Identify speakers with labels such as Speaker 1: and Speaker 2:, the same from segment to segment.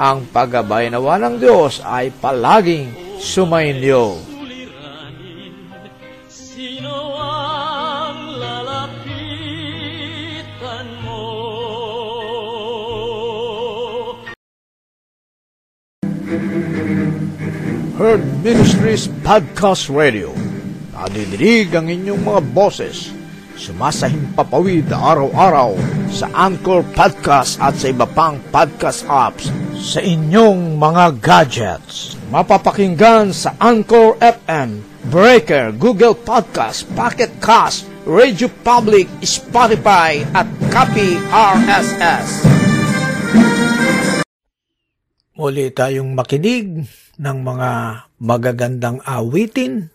Speaker 1: ang paggabay nawa ng Diyos ay palaging sumainyo.
Speaker 2: Sino ang lalapitan mo?
Speaker 1: Herd Ministries Podcast Radio. Nadidinig ang inyong mga boses. Sumasahimpapawid araw-araw sa Anchor Podcast at sa iba pang podcast apps sa inyong mga gadgets. Mapapakinggan sa Anchor FM, Breaker, Google Podcast, Pocket Cast, Radio Public, Spotify at Copy RSS. Muli tayong makinig ng mga magagandang awitin.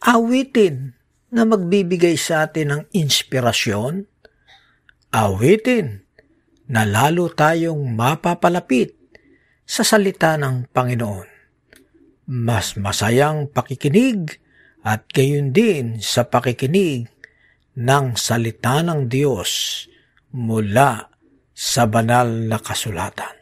Speaker 1: Awitin na magbibigay sa atin ng inspirasyon. Awitin na lalo tayong mapapalapit sa salita ng Panginoon. Mas masayang pakikinig at gayon din sa pakikinig ng salita ng Diyos mula sa banal na kasulatan.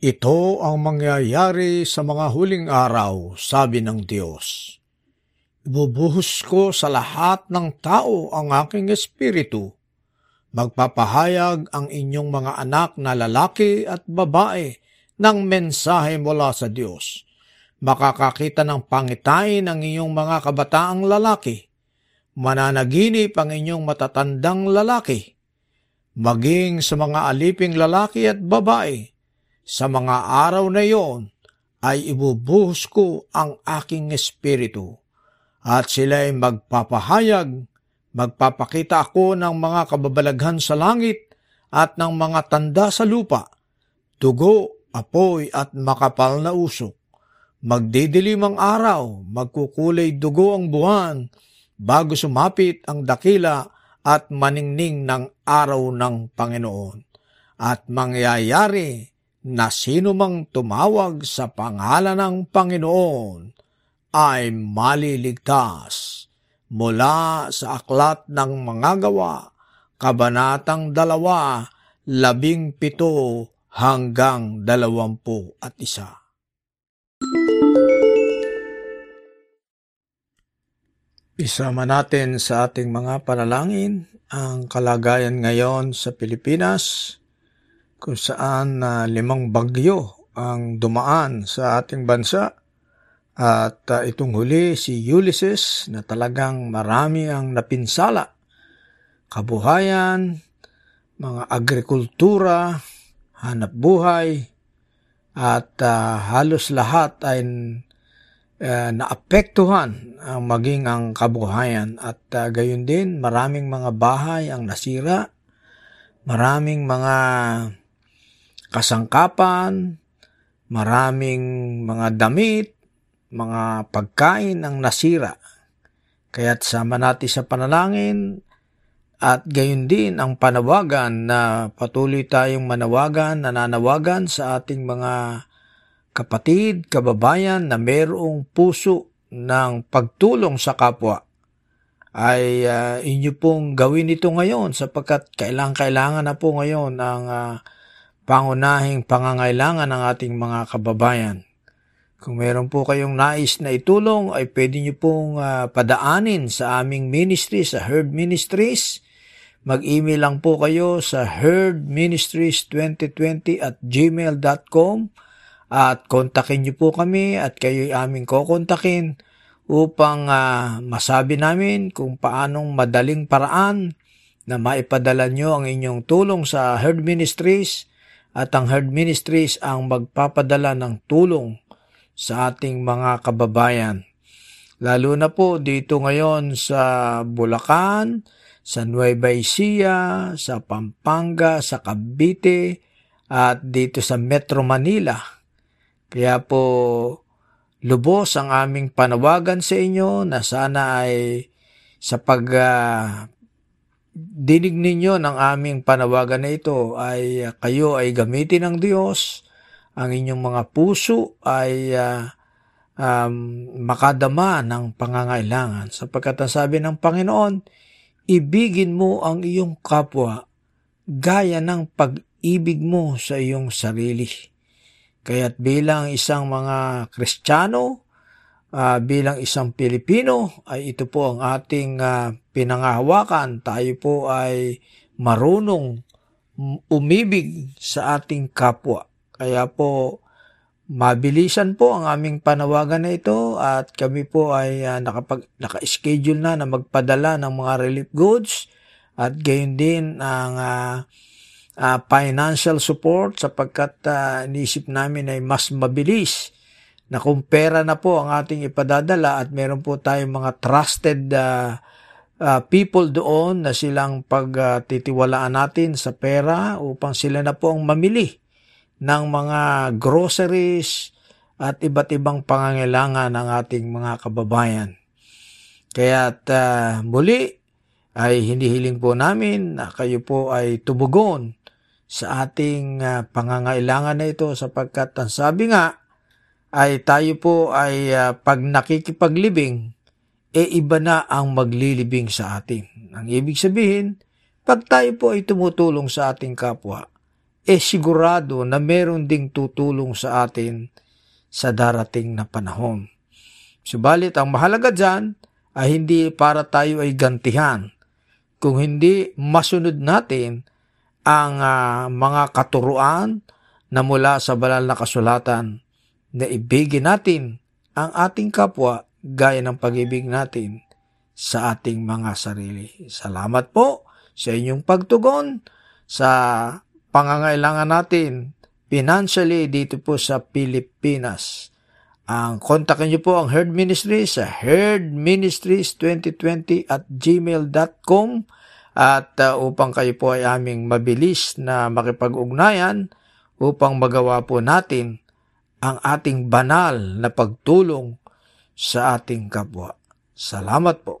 Speaker 1: Ito ang mangyayari sa mga huling araw, sabi ng Diyos. Ibubuhos ko sa lahat ng tao ang aking espiritu. Magpapahayag ang inyong mga anak na lalaki at babae ng mensahe mula sa Diyos. Makakakita ng pangitain ang inyong mga kabataang lalaki. Mananaginip ang inyong matatandang lalaki. Maging sa mga aliping lalaki at babae sa mga araw na iyon ay ibubuhos ko ang aking espiritu at sila ay magpapahayag, magpapakita ako ng mga kababalaghan sa langit at ng mga tanda sa lupa, dugo, apoy at makapal na usok. Magdidilim ang araw, magkukulay dugo ang buwan, bago sumapit ang dakila at maningning ng araw ng Panginoon. At mangyayari na sino mang tumawag sa pangalan ng Panginoon ay maliligtas mula sa aklat ng mga gawa, kabanatang dalawa, labing pito hanggang dalawampu at isa. Isama natin sa ating mga panalangin ang kalagayan ngayon sa Pilipinas kung saan uh, limang bagyo ang dumaan sa ating bansa. At uh, itong huli si Ulysses na talagang marami ang napinsala. Kabuhayan, mga agrikultura, hanap buhay, at uh, halos lahat ay uh, naapektuhan ang maging ang kabuhayan. At uh, gayon din maraming mga bahay ang nasira, maraming mga kasangkapan, maraming mga damit, mga pagkain ang nasira. Kaya't sama natin sa panalangin at gayon din ang panawagan na patuloy tayong manawagan, nananawagan sa ating mga kapatid, kababayan na mayroong puso ng pagtulong sa kapwa ay uh, inyo pong gawin ito ngayon sapagkat kailangan-kailangan na po ngayon ang uh, pangunahing pangangailangan ng ating mga kababayan. Kung meron po kayong nais na itulong, ay pwede nyo pong uh, padaanin sa aming ministry, sa Herd Ministries. Mag-email lang po kayo sa herdministries2020 at gmail.com at kontakin nyo po kami at kayo aming kokontakin upang uh, masabi namin kung paanong madaling paraan na maipadala nyo ang inyong tulong sa Herd Ministries at ang Herd Ministries ang magpapadala ng tulong sa ating mga kababayan. Lalo na po dito ngayon sa Bulacan, sa Nueva Ecija, sa Pampanga, sa Cavite, at dito sa Metro Manila. Kaya po lubos ang aming panawagan sa inyo na sana ay sa pag uh, dinig ninyo ng aming panawagan na ito ay uh, kayo ay gamitin ng Diyos, ang inyong mga puso ay uh, um, makadama ng pangangailangan. Sapagkat ang sabi ng Panginoon, ibigin mo ang iyong kapwa gaya ng pag-ibig mo sa iyong sarili. Kaya't bilang isang mga Kristiyano, uh, bilang isang Pilipino ay ito po ang ating uh, pinangahawakan. Tayo po ay marunong umibig sa ating kapwa. Kaya po mabilisan po ang aming panawagan na ito at kami po ay uh, nakapag, naka-schedule na na magpadala ng mga relief goods at gayon din ang uh, uh, financial support sapagkat uh, inisip namin ay mas mabilis na kung pera na po ang ating ipadadala at meron po tayong mga trusted uh, uh, people doon na silang pagtitiwalaan natin sa pera upang sila na po ang mamili ng mga groceries at iba't ibang pangangailangan ng ating mga kababayan. Kaya uh, muli ay hinihiling po namin na kayo po ay tumugon sa ating uh, pangangailangan na ito sapagkat ang sabi nga ay tayo po ay uh, pag nakikipaglibing, e iba na ang maglilibing sa atin. Ang ibig sabihin, pag tayo po ay tumutulong sa ating kapwa, e sigurado na meron ding tutulong sa atin sa darating na panahon. Subalit ang mahalaga dyan ay hindi para tayo ay gantihan, kung hindi masunod natin ang uh, mga katuruan na mula sa banal na kasulatan na ibigin natin ang ating kapwa gaya ng pag-ibig natin sa ating mga sarili. Salamat po sa inyong pagtugon sa pangangailangan natin financially dito po sa Pilipinas. Ang kontakin niyo po ang Herd Ministries sa herdministries2020 at gmail.com at uh, upang kayo po ay aming mabilis na makipag-ugnayan upang magawa po natin ang ating banal na pagtulong sa ating kapwa. Salamat po.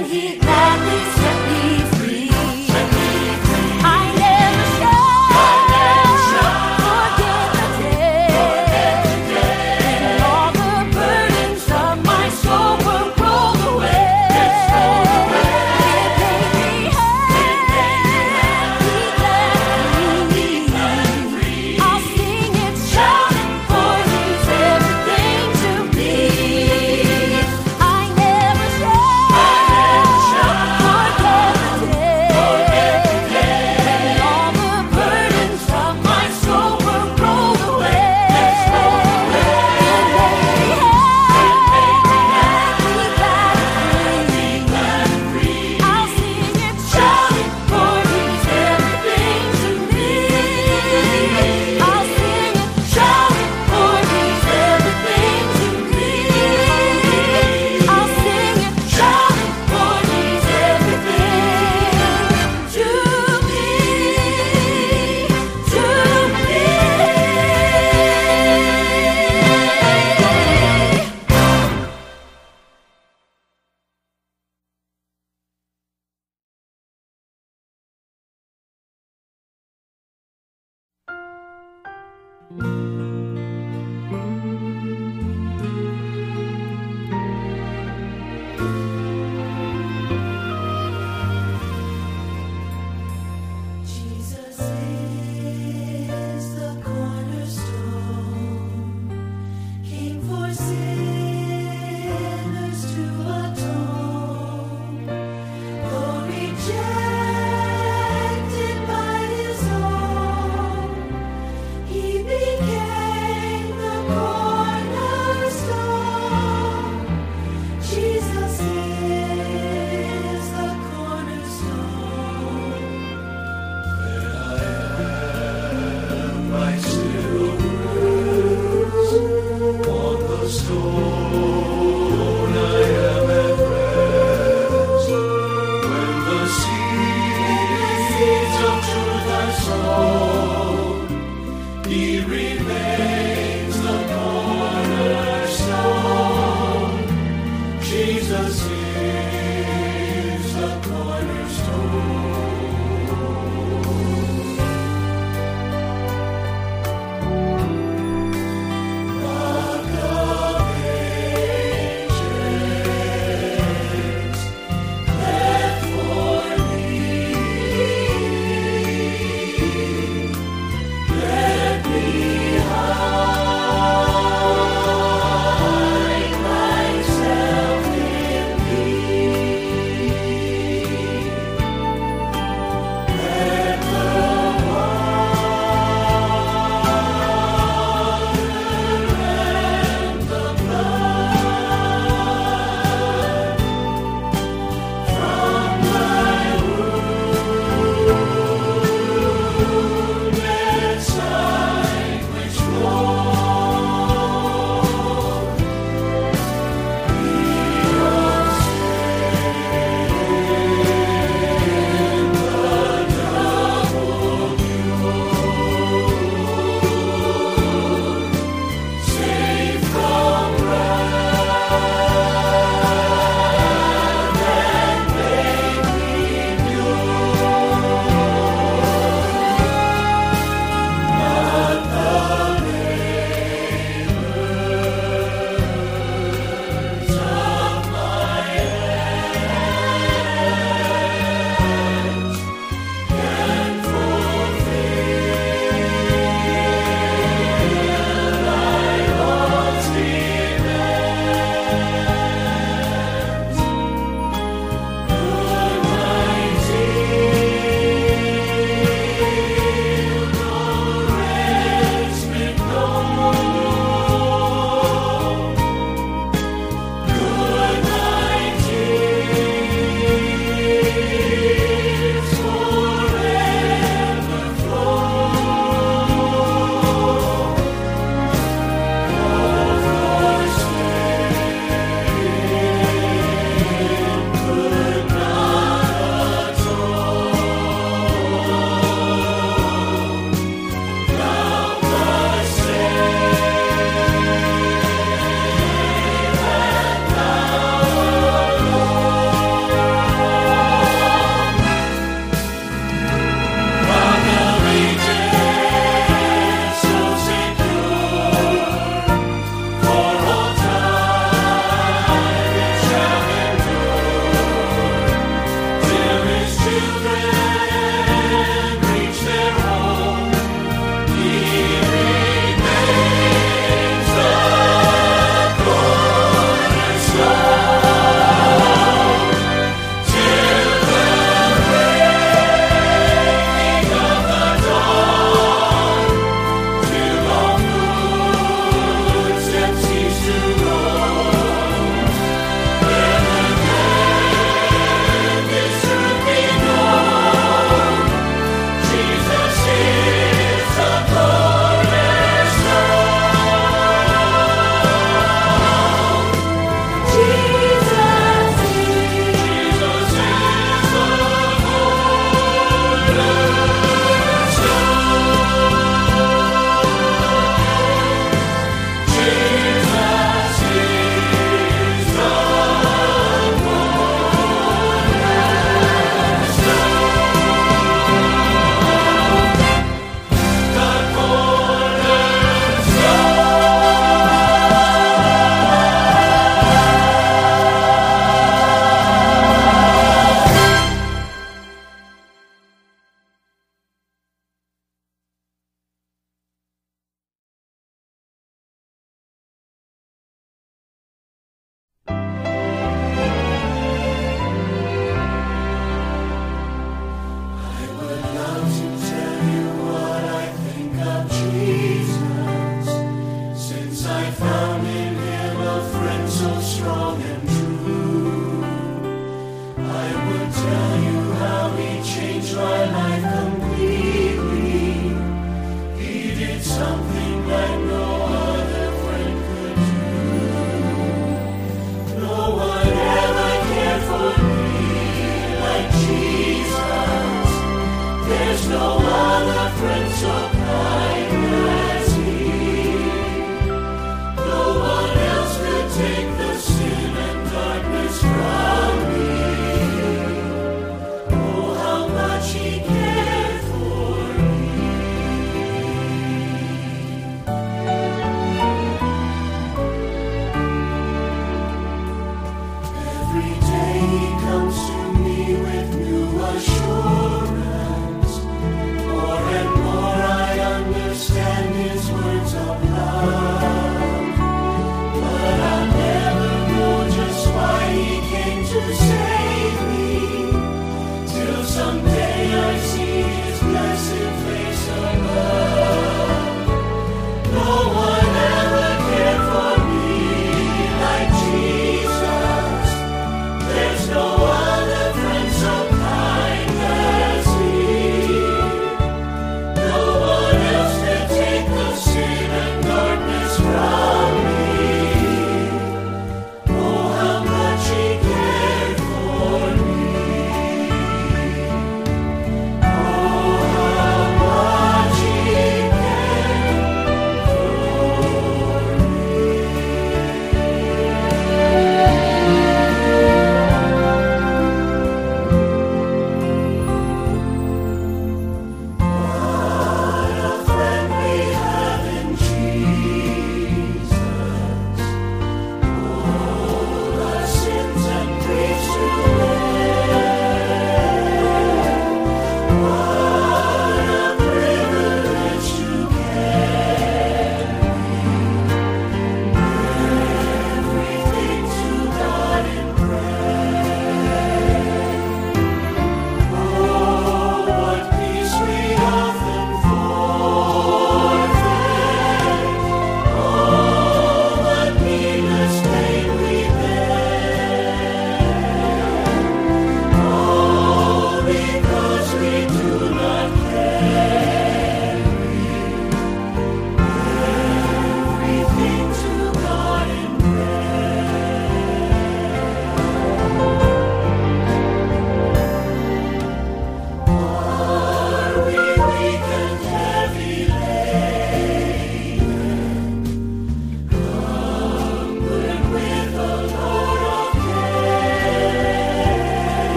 Speaker 3: when he
Speaker 1: died.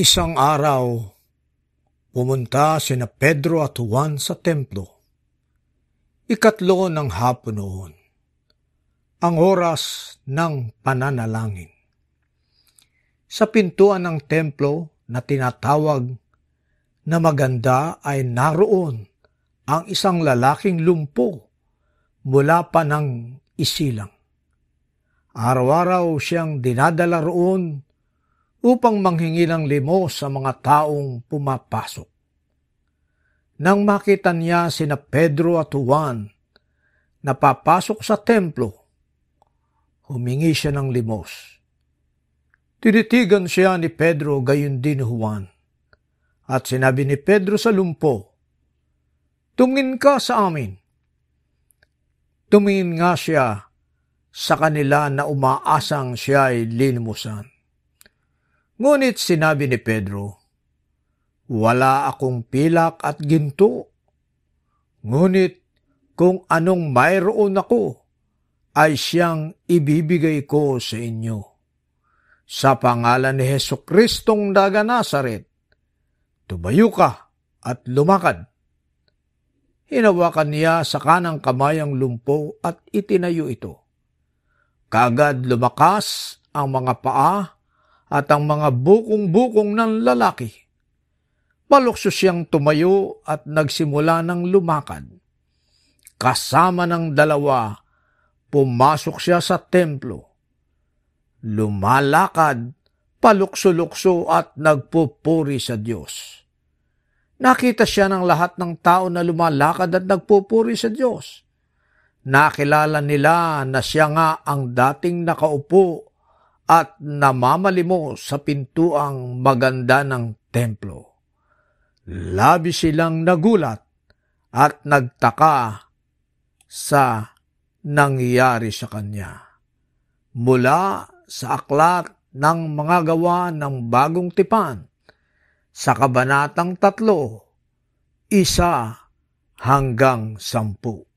Speaker 1: Isang araw, pumunta sina Pedro at Juan sa templo. Ikatlo ng hapon noon, ang oras ng pananalangin. Sa pintuan ng templo na tinatawag na maganda ay naroon ang isang lalaking lumpo mula pa ng isilang. Araw-araw siyang dinadala roon upang manghingi ng limos sa mga taong pumapasok. Nang makita niya sina Pedro at Juan na papasok sa templo, humingi siya ng limos. Tinitigan siya ni Pedro gayon din Juan. At sinabi ni Pedro sa lumpo, Tumingin ka sa amin. Tumingin nga siya sa kanila na umaasang siya ay linimusan. Ngunit sinabi ni Pedro, Wala akong pilak at ginto. Ngunit kung anong mayroon ako, ay siyang ibibigay ko sa inyo. Sa pangalan ni Heso Kristong daga Nazaret, tumayo ka at lumakad. Hinawakan niya sa kanang kamay ang lumpo at itinayo ito. Kagad lumakas ang mga paa at ang mga bukong-bukong ng lalaki. Palukso siyang tumayo at nagsimula ng lumakad. Kasama ng dalawa, pumasok siya sa templo. Lumalakad, palukso-lukso at nagpupuri sa Diyos. Nakita siya ng lahat ng tao na lumalakad at nagpupuri sa Diyos. Nakilala nila na siya nga ang dating nakaupo at namamalimo sa pintuang maganda ng templo. Labi silang nagulat at nagtaka sa nangyari sa kanya. Mula sa aklat ng mga gawa ng bagong tipan, sa kabanatang tatlo, isa hanggang sampu.